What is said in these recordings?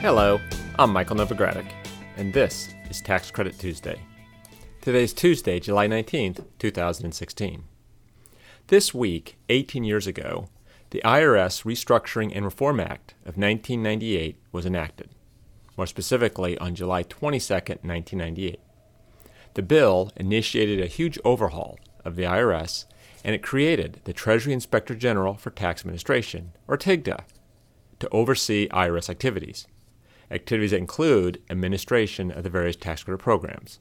Hello, I'm Michael Novogradac, and this is Tax Credit Tuesday. Today's Tuesday, July 19th, 2016. This week, 18 years ago, the IRS Restructuring and Reform Act of 1998 was enacted more specifically on July 22, 1998. The bill initiated a huge overhaul of the IRS and it created the Treasury Inspector General for Tax Administration, or TIGTA, to oversee IRS activities. Activities that include administration of the various tax credit programs.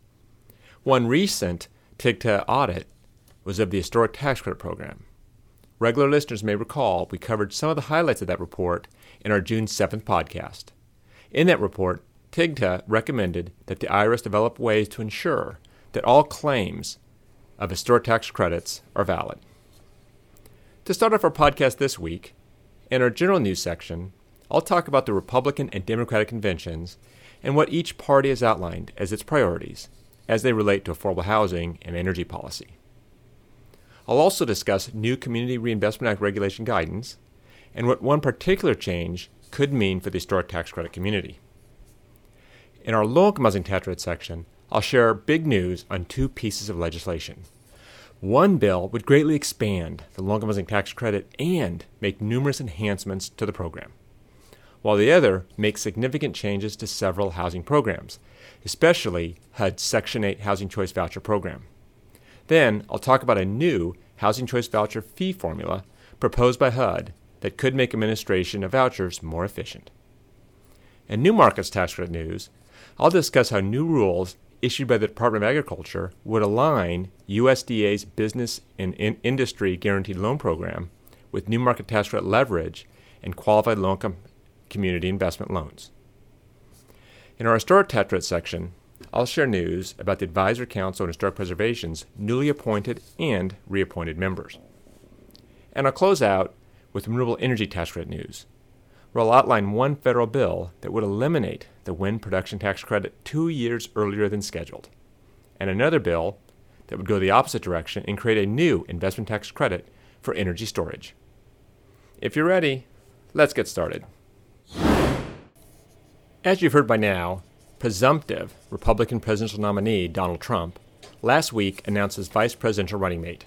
One recent TIGTA audit was of the historic tax credit program. Regular listeners may recall we covered some of the highlights of that report in our June 7th podcast. In that report, TIGTA recommended that the IRS develop ways to ensure that all claims of historic tax credits are valid. To start off our podcast this week, in our general news section, I'll talk about the Republican and Democratic conventions and what each party has outlined as its priorities as they relate to affordable housing and energy policy. I'll also discuss new Community Reinvestment Act regulation guidance and what one particular change could mean for the historic tax credit community. In our low income housing tax credit section, I'll share big news on two pieces of legislation. One bill would greatly expand the low income housing tax credit and make numerous enhancements to the program, while the other makes significant changes to several housing programs, especially HUD's Section 8 Housing Choice Voucher program. Then I'll talk about a new Housing Choice Voucher fee formula proposed by HUD that could make administration of vouchers more efficient. In New Markets Tax Credit News, I'll discuss how new rules issued by the Department of Agriculture would align USDA's Business and in Industry Guaranteed Loan Program with New Market Tax Credit leverage and qualified low income community investment loans. In our Historic Credit section, I'll share news about the Advisory Council on Historic Preservation's newly appointed and reappointed members. And I'll close out with renewable energy tax credit news, where I'll outline one federal bill that would eliminate the wind production tax credit two years earlier than scheduled, and another bill that would go the opposite direction and create a new investment tax credit for energy storage. If you're ready, let's get started. As you've heard by now, presumptive Republican presidential nominee Donald Trump last week announced his vice presidential running mate,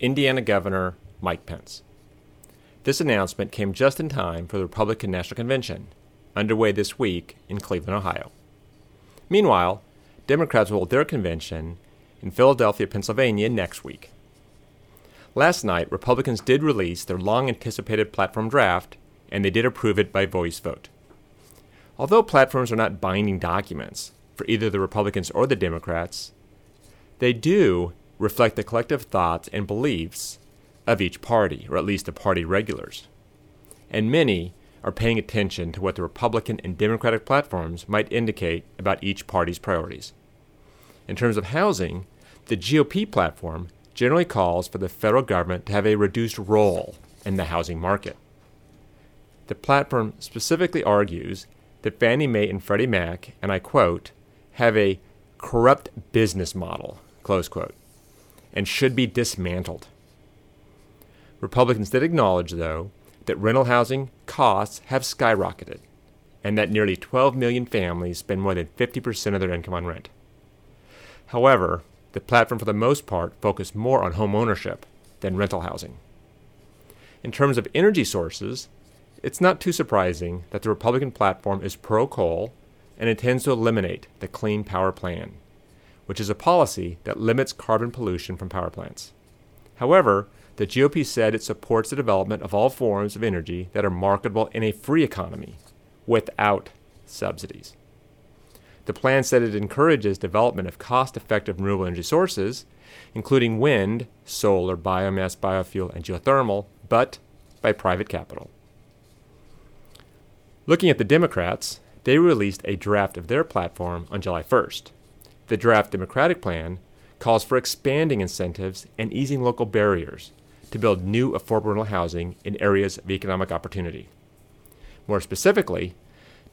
Indiana Governor Mike Pence. This announcement came just in time for the Republican National Convention, underway this week in Cleveland, Ohio. Meanwhile, Democrats will hold their convention in Philadelphia, Pennsylvania next week. Last night, Republicans did release their long anticipated platform draft, and they did approve it by voice vote. Although platforms are not binding documents for either the Republicans or the Democrats, they do reflect the collective thoughts and beliefs of each party, or at least the party regulars. And many are paying attention to what the Republican and Democratic platforms might indicate about each party's priorities. In terms of housing, the GOP platform generally calls for the federal government to have a reduced role in the housing market. The platform specifically argues that Fannie Mae and Freddie Mac, and I quote, have a corrupt business model, close quote, and should be dismantled. Republicans did acknowledge, though, that rental housing costs have skyrocketed and that nearly 12 million families spend more than 50% of their income on rent. However, the platform for the most part focused more on home ownership than rental housing. In terms of energy sources, it's not too surprising that the Republican platform is pro coal and intends to eliminate the Clean Power Plan, which is a policy that limits carbon pollution from power plants. However, the GOP said it supports the development of all forms of energy that are marketable in a free economy without subsidies. The plan said it encourages development of cost effective renewable energy sources, including wind, solar, biomass, biofuel, and geothermal, but by private capital. Looking at the Democrats, they released a draft of their platform on July 1st. The draft Democratic plan calls for expanding incentives and easing local barriers to build new affordable housing in areas of economic opportunity. More specifically,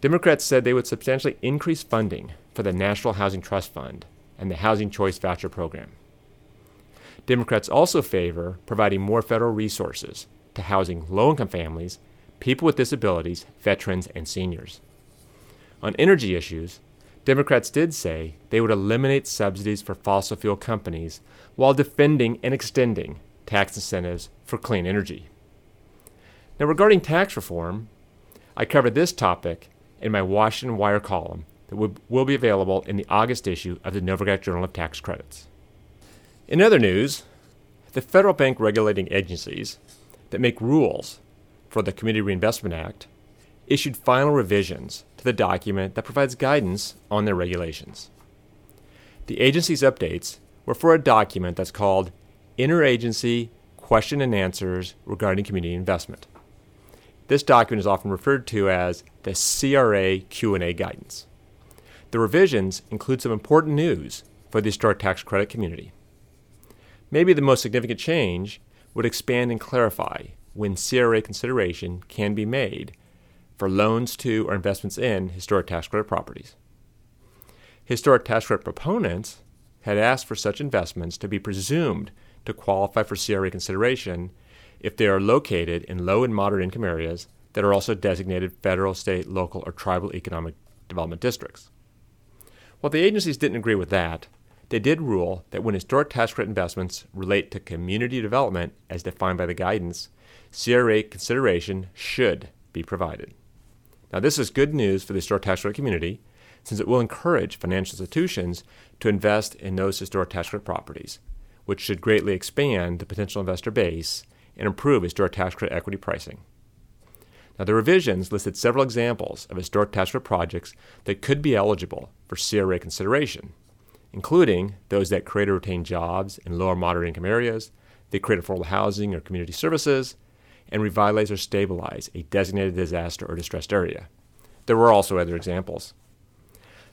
Democrats said they would substantially increase funding for the National Housing Trust Fund and the Housing Choice Voucher Program. Democrats also favor providing more federal resources to housing low income families, people with disabilities, veterans, and seniors. On energy issues, Democrats did say they would eliminate subsidies for fossil fuel companies while defending and extending tax incentives for clean energy. Now, regarding tax reform, I covered this topic in my Washington Wire column that will be available in the August issue of the Novogradac Journal of Tax Credits. In other news, the federal bank regulating agencies that make rules for the Community Reinvestment Act issued final revisions to the document that provides guidance on their regulations. The agency's updates were for a document that's called Interagency Question and Answers Regarding Community Investment. This document is often referred to as the CRA Q&A guidance. The revisions include some important news for the historic tax credit community. Maybe the most significant change would expand and clarify when CRA consideration can be made for loans to or investments in historic tax credit properties. Historic tax credit proponents had asked for such investments to be presumed to qualify for CRA consideration if they are located in low and moderate income areas that are also designated federal, state, local, or tribal economic development districts. While the agencies didn't agree with that, they did rule that when historic tax credit investments relate to community development as defined by the guidance, CRA consideration should be provided. Now, this is good news for the historic tax credit community since it will encourage financial institutions to invest in those historic tax credit properties, which should greatly expand the potential investor base and improve historic tax credit equity pricing. Now, the revisions listed several examples of historic tax credit projects that could be eligible for CRA consideration, including those that create or retain jobs in lower moderate income areas, they create affordable housing or community services, and revitalize or stabilize a designated disaster or distressed area. There were also other examples.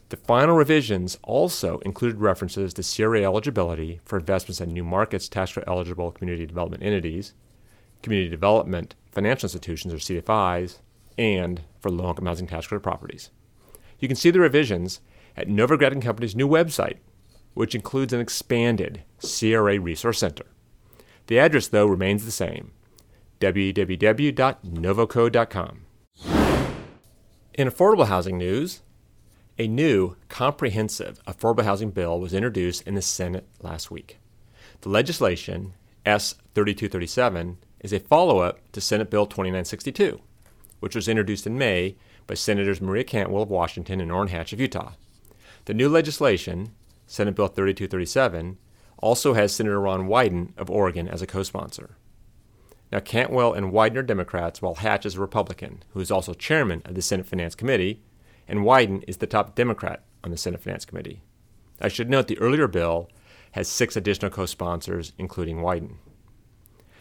The final revisions also included references to CRA eligibility for investments in new markets tax credit eligible community development entities, community development financial institutions or CDFIs, and for low income housing tax credit properties. You can see the revisions at Novogradac and Company's new website, which includes an expanded CRA Resource Center. The address, though, remains the same www.novoco.com. In affordable housing news, a new comprehensive affordable housing bill was introduced in the Senate last week. The legislation, S 3237, is a follow up to Senate Bill 2962, which was introduced in May by Senators Maria Cantwell of Washington and Orrin Hatch of Utah. The new legislation, Senate Bill 3237, also has Senator Ron Wyden of Oregon as a co sponsor. Now, Cantwell and Wyden are Democrats, while Hatch is a Republican, who is also chairman of the Senate Finance Committee, and Wyden is the top Democrat on the Senate Finance Committee. I should note the earlier bill has six additional co sponsors, including Wyden.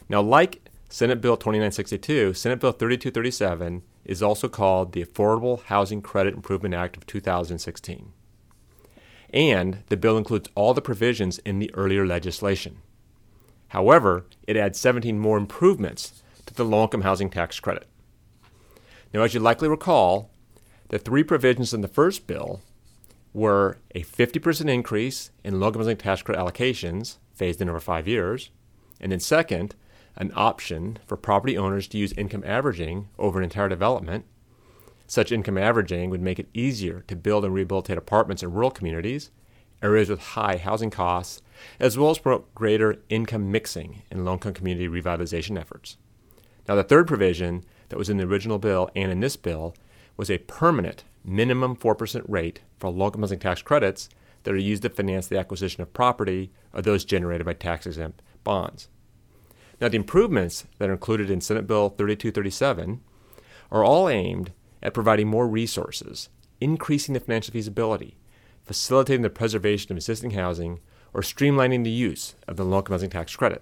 Now, like Senate Bill 2962, Senate Bill 3237 is also called the Affordable Housing Credit Improvement Act of 2016. And the bill includes all the provisions in the earlier legislation. However, it adds 17 more improvements to the low income housing tax credit. Now, as you likely recall, the three provisions in the first bill were a 50% increase in low income housing tax credit allocations, phased in over five years, and then second, an option for property owners to use income averaging over an entire development. Such income averaging would make it easier to build and rehabilitate apartments in rural communities, areas with high housing costs, as well as promote greater income mixing in low income community revitalization efforts. Now, the third provision that was in the original bill and in this bill was a permanent minimum 4% rate for low income housing tax credits that are used to finance the acquisition of property or those generated by tax exempt bonds. Now, the improvements that are included in Senate Bill 3237 are all aimed at providing more resources, increasing the financial feasibility, facilitating the preservation of existing housing, or streamlining the use of the income housing tax credit.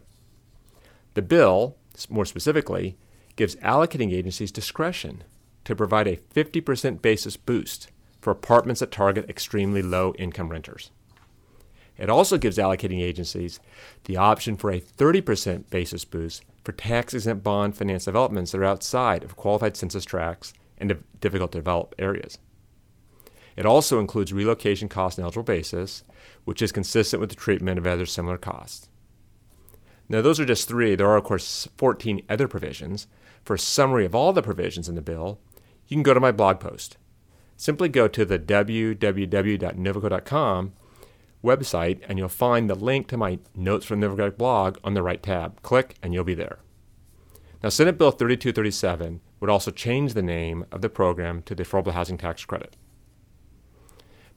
The bill, more specifically, gives allocating agencies discretion to provide a 50% basis boost for apartments that target extremely low income renters. It also gives allocating agencies the option for a 30% basis boost for tax exempt bond finance developments that are outside of qualified census tracts and difficult to develop areas. It also includes relocation cost on eligible basis, which is consistent with the treatment of other similar costs. Now, those are just three. There are, of course, 14 other provisions. For a summary of all the provisions in the bill, you can go to my blog post. Simply go to the www.novoco.com website and you'll find the link to my Notes from the Novogradac blog on the right tab. Click and you'll be there. Now, Senate Bill 3237 would also change the name of the program to the Affordable Housing Tax Credit.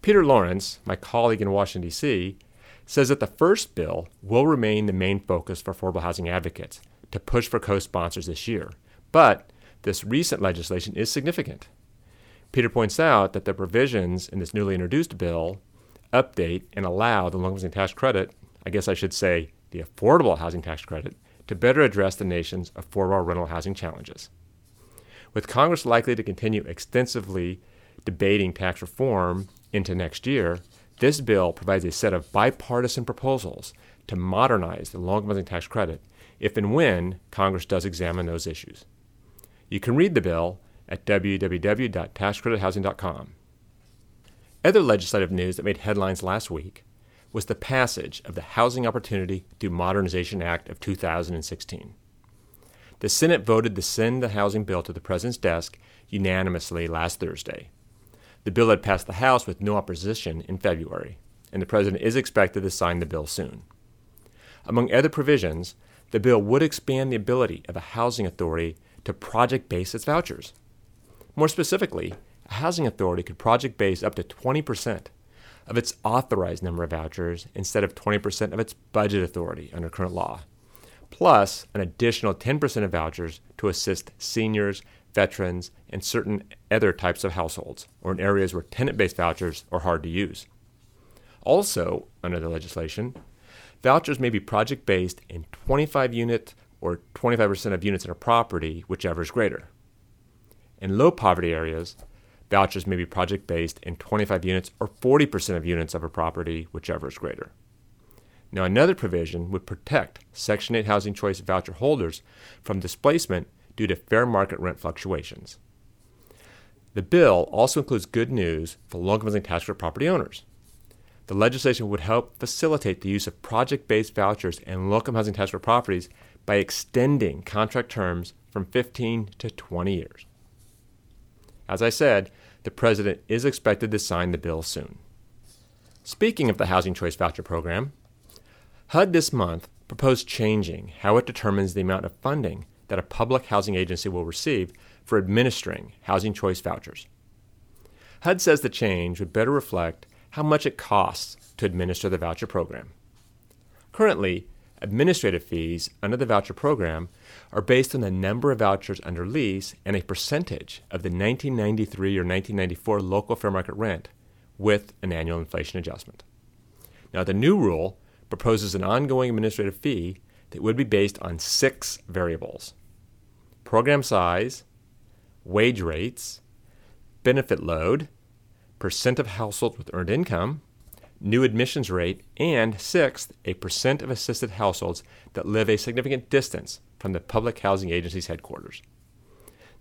Peter Lawrence, my colleague in Washington, D.C., says that the first bill will remain the main focus for affordable housing advocates to push for co sponsors this year. But this recent legislation is significant. Peter points out that the provisions in this newly introduced bill update and allow the low housing tax credit, I guess I should say the affordable housing tax credit, to better address the nation's affordable rental housing challenges. With Congress likely to continue extensively debating tax reform into next year, this bill provides a set of bipartisan proposals to modernize the low housing tax credit if and when Congress does examine those issues. You can read the bill at www.taxcredithousing.com. Other legislative news that made headlines last week was the passage of the Housing Opportunity Through Modernization Act of 2016. The Senate voted to send the housing bill to the President's desk unanimously last Thursday. The bill had passed the House with no opposition in February, and the President is expected to sign the bill soon. Among other provisions, the bill would expand the ability of a housing authority to project base its vouchers. More specifically, a housing authority could project base up to 20% of its authorized number of vouchers instead of 20% of its budget authority under current law, plus an additional 10% of vouchers to assist seniors, veterans, and certain other types of households, or in areas where tenant based vouchers are hard to use. Also, under the legislation, vouchers may be project based in 25 units or 25% of units in a property, whichever is greater. In low poverty areas, vouchers may be project based in 25 units or 40% of units of a property, whichever is greater. Now, another provision would protect Section 8 housing choice voucher holders from displacement due to fair market rent fluctuations. The bill also includes good news for low income housing tax credit property owners. The legislation would help facilitate the use of project based vouchers and low income housing tax credit properties by extending contract terms from 15 to 20 years. As I said, the President is expected to sign the bill soon. Speaking of the Housing Choice Voucher Program, HUD this month proposed changing how it determines the amount of funding that a public housing agency will receive for administering housing choice vouchers. HUD says the change would better reflect how much it costs to administer the voucher program. Currently, administrative fees under the voucher program are based on the number of vouchers under lease and a percentage of the 1993 or 1994 local fair market rent with an annual inflation adjustment. Now, the new rule proposes an ongoing administrative fee that would be based on six variables program size, wage rates, benefit load, percent of households with earned income, new admissions rate, and sixth, a percent of assisted households that live a significant distance from the public housing agency's headquarters.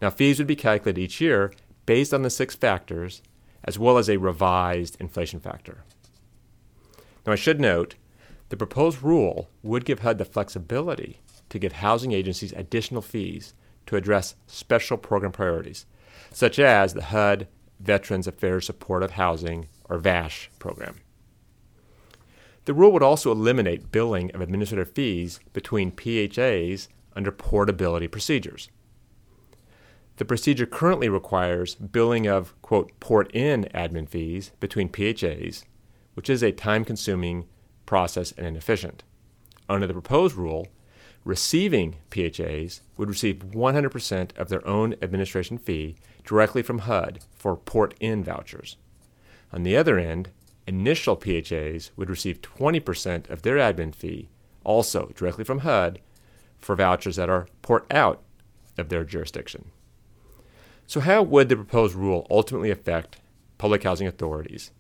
Now, fees would be calculated each year based on the six factors, as well as a revised inflation factor. Now, I should note the proposed rule would give HUD the flexibility to give housing agencies additional fees to address special program priorities, such as the HUD Veterans Affairs Supportive Housing, or VASH, program. The rule would also eliminate billing of administrative fees between PHAs under portability procedures. The procedure currently requires billing of, quote, port in admin fees between PHAs, which is a time consuming process and inefficient. Under the proposed rule, receiving PHAs would receive 100% of their own administration fee directly from HUD for port in vouchers. On the other end, initial PHAs would receive 20% of their admin fee, also directly from HUD, for vouchers that are port out of their jurisdiction. So, how would the proposed rule ultimately affect public housing authorities?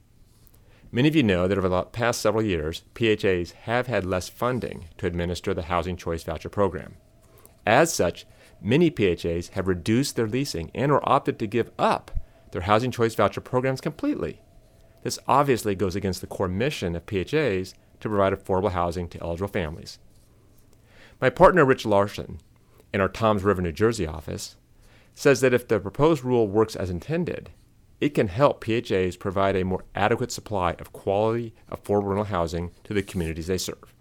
Many of you know that over the past several years, PHAs have had less funding to administer the Housing Choice Voucher Program. As such, many PHAs have reduced their leasing and or opted to give up their Housing Choice Voucher programs completely. This obviously goes against the core mission of PHAs to provide affordable housing to eligible families. My partner Rich Larson, in our Toms River, New Jersey office, says that if the proposed rule works as intended, it can help PHAs provide a more adequate supply of quality, affordable rental housing to the communities they serve.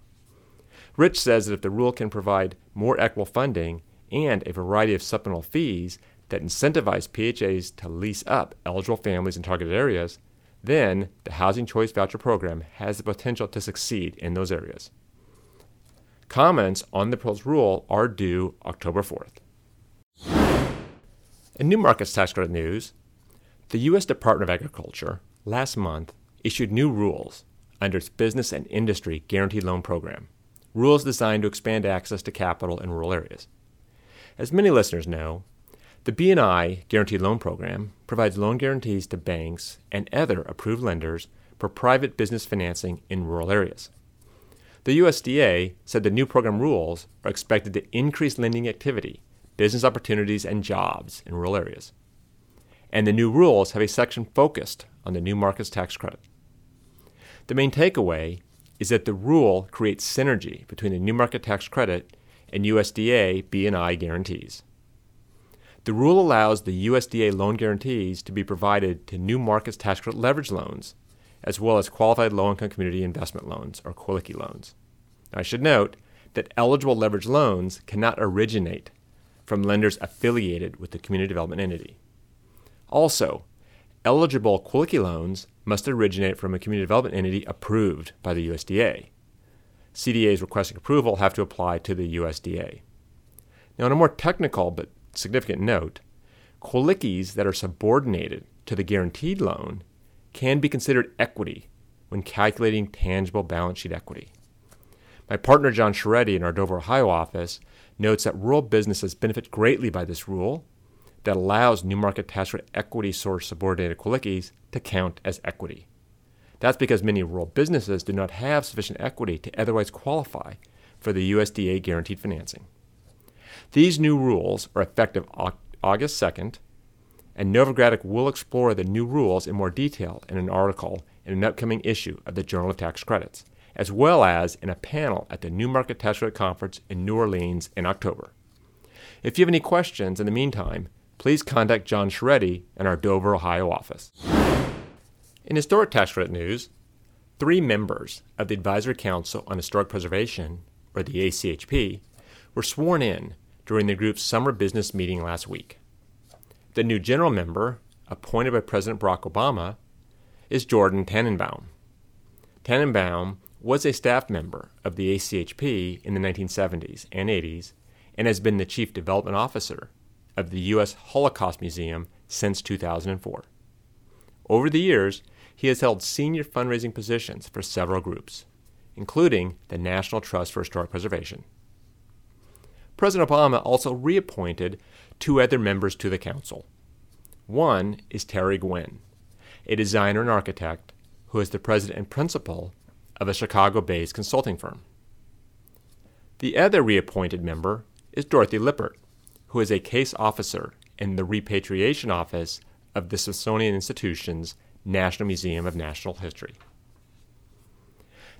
Rich says that if the rule can provide more equitable funding and a variety of supplemental fees that incentivize PHAs to lease up eligible families in targeted areas, then the Housing Choice Voucher Program has the potential to succeed in those areas. Comments on the proposed rule are due October 4th. In new markets tax credit news, the U.S. Department of Agriculture last month issued new rules under its Business and Industry Guaranteed Loan Program, rules designed to expand access to capital in rural areas. As many listeners know, the B&I Guaranteed Loan Program provides loan guarantees to banks and other approved lenders for private business financing in rural areas. The USDA said the new program rules are expected to increase lending activity, business opportunities, and jobs in rural areas. And the new rules have a section focused on the new markets tax credit. The main takeaway is that the rule creates synergy between the new market tax credit and USDA B&I guarantees. The rule allows the USDA loan guarantees to be provided to new markets tax credit leverage loans as well as qualified low income community investment loans, or QLICI loans. Now, I should note that eligible leverage loans cannot originate from lenders affiliated with the community development entity. Also, eligible QLICI loans must originate from a community development entity approved by the USDA. CDEs requesting approval have to apply to the USDA. Now, on a more technical but significant note, QLICIs that are subordinated to the guaranteed loan can be considered equity when calculating tangible balance sheet equity. My partner John Sciarretti in our Dover, Ohio office notes that rural businesses benefit greatly by this rule that allows new market tax credit equity source subordinated QLICIs to count as equity. That's because many rural businesses do not have sufficient equity to otherwise qualify for the USDA guaranteed financing. These new rules are effective August 2nd and Novogradac will explore the new rules in more detail in an article in an upcoming issue of the Journal of Tax Credits, as well as in a panel at the New Market Tax Credit Conference in New Orleans in October. If you have any questions in the meantime, please contact John Sciarretti in our Dover, Ohio office. In historic tax credit news, three members of the Advisory Council on Historic Preservation, or the ACHP, were sworn in during the group's summer business meeting last week. The new general member, appointed by President Barack Obama, is Jordan Tannenbaum. Tannenbaum was a staff member of the ACHP in the 1970s and 80s and has been the chief development officer of the U.S. Holocaust Museum since 2004. Over the years, he has held senior fundraising positions for several groups, including the National Trust for Historic Preservation. President Obama also reappointed two other members to the council. One is Terry Guen, a designer and architect who is the president and principal of a Chicago based consulting firm. The other reappointed member is Dorothy Lippert, who is a case officer in the Repatriation Office of the Smithsonian Institution's National Museum of National History.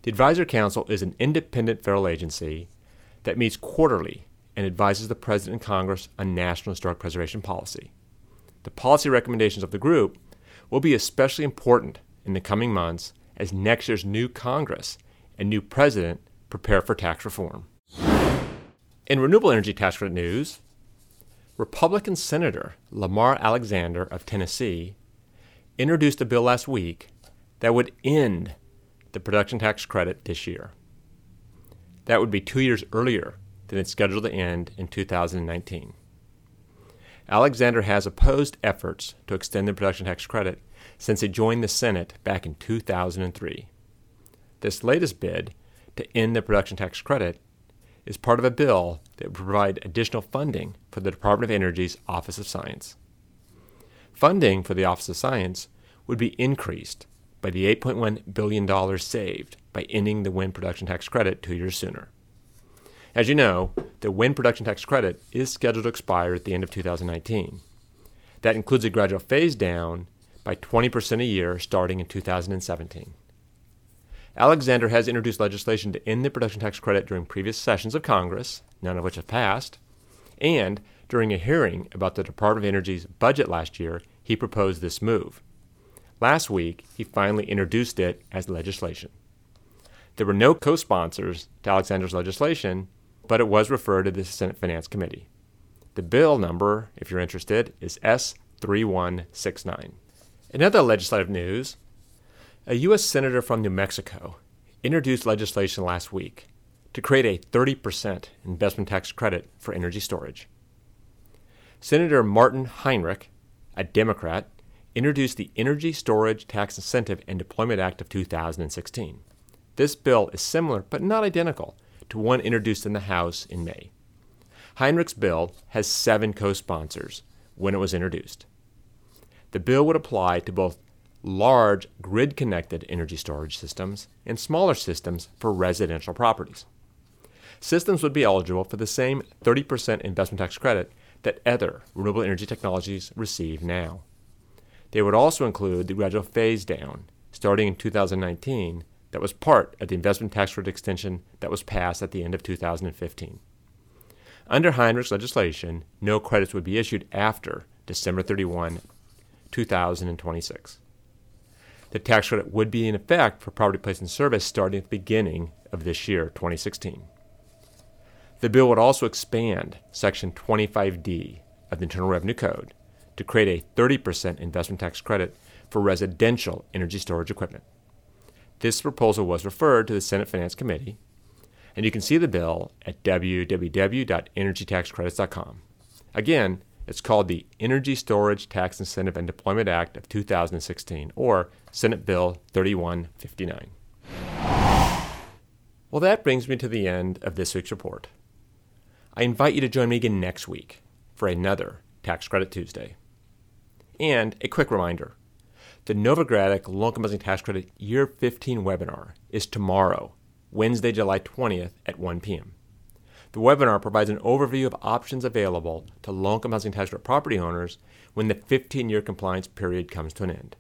The Advisory Council is an independent federal agency that meets quarterly and advises the President and Congress on national historic preservation policy. The policy recommendations of the group will be especially important in the coming months as next year's new Congress and new President prepare for tax reform. In renewable energy tax credit news, Republican Senator Lamar Alexander of Tennessee introduced a bill last week that would end the production tax credit this year. That would be two years earlier than it's scheduled to end in 2019. Alexander has opposed efforts to extend the production tax credit since he joined the Senate back in 2003. This latest bid to end the production tax credit is part of a bill that would provide additional funding for the Department of Energy's Office of Science. Funding for the Office of Science would be increased by the $8.1 billion saved by ending the wind production tax credit two years sooner. As you know, the wind production tax credit is scheduled to expire at the end of 2019. That includes a gradual phase down by 20% a year starting in 2017. Alexander has introduced legislation to end the production tax credit during previous sessions of Congress, none of which have passed, and during a hearing about the Department of Energy's budget last year, he proposed this move. Last week, he finally introduced it as legislation. There were no co sponsors to Alexander's legislation, but it was referred to the Senate Finance Committee. The bill number, if you're interested, is S3169. In other legislative news, a U.S. Senator from New Mexico introduced legislation last week to create a 30% investment tax credit for energy storage. Senator Martin Heinrich, a Democrat, introduced the Energy Storage Tax Incentive and Deployment Act of 2016. This bill is similar but not identical to one introduced in the House in May. Heinrich's bill has seven co sponsors when it was introduced. The bill would apply to both large grid connected energy storage systems and smaller systems for residential properties. Systems would be eligible for the same 30% investment tax credit that other renewable energy technologies receive now. They would also include the gradual phase down starting in 2019 that was part of the investment tax credit extension that was passed at the end of 2015. Under Heinrich's legislation, no credits would be issued after December 31, 2026. The tax credit would be in effect for property placed in service starting at the beginning of this year, 2016. The bill would also expand Section 25D of the Internal Revenue Code to create a 30% investment tax credit for residential energy storage equipment. This proposal was referred to the Senate Finance Committee, and you can see the bill at www.energytaxcredits.com. Again, it's called the Energy Storage Tax Incentive and Deployment Act of 2016, or Senate Bill 3159. Well, that brings me to the end of this week's report. I invite you to join me again next week for another Tax Credit Tuesday. And a quick reminder the Novogradac Low Income Housing Tax Credit Year 15 webinar is tomorrow, Wednesday, July 20th at 1 p.m. The webinar provides an overview of options available to low income housing tax credit property owners when the 15 year compliance period comes to an end.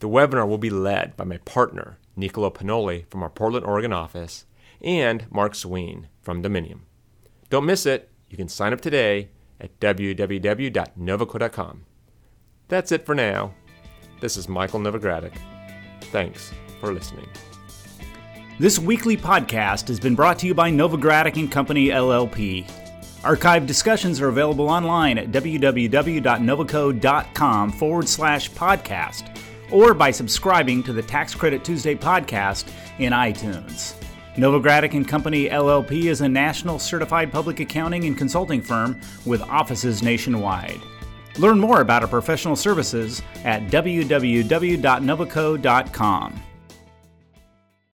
The webinar will be led by my partner, Nicolo Pinoli from our Portland, Oregon office, and Mark Sween from Dominium. Don't miss it. You can sign up today at www.novoco.com. That's it for now. This is Michael Novogradac. Thanks for listening. This weekly podcast has been brought to you by Novogradac and Company LLP. Archived discussions are available online at www.novoco.com forward slash podcast or by subscribing to the Tax Credit Tuesday podcast in iTunes. Novogradac and Company LLP is a national certified public accounting and consulting firm with offices nationwide. Learn more about our professional services at www.novoco.com.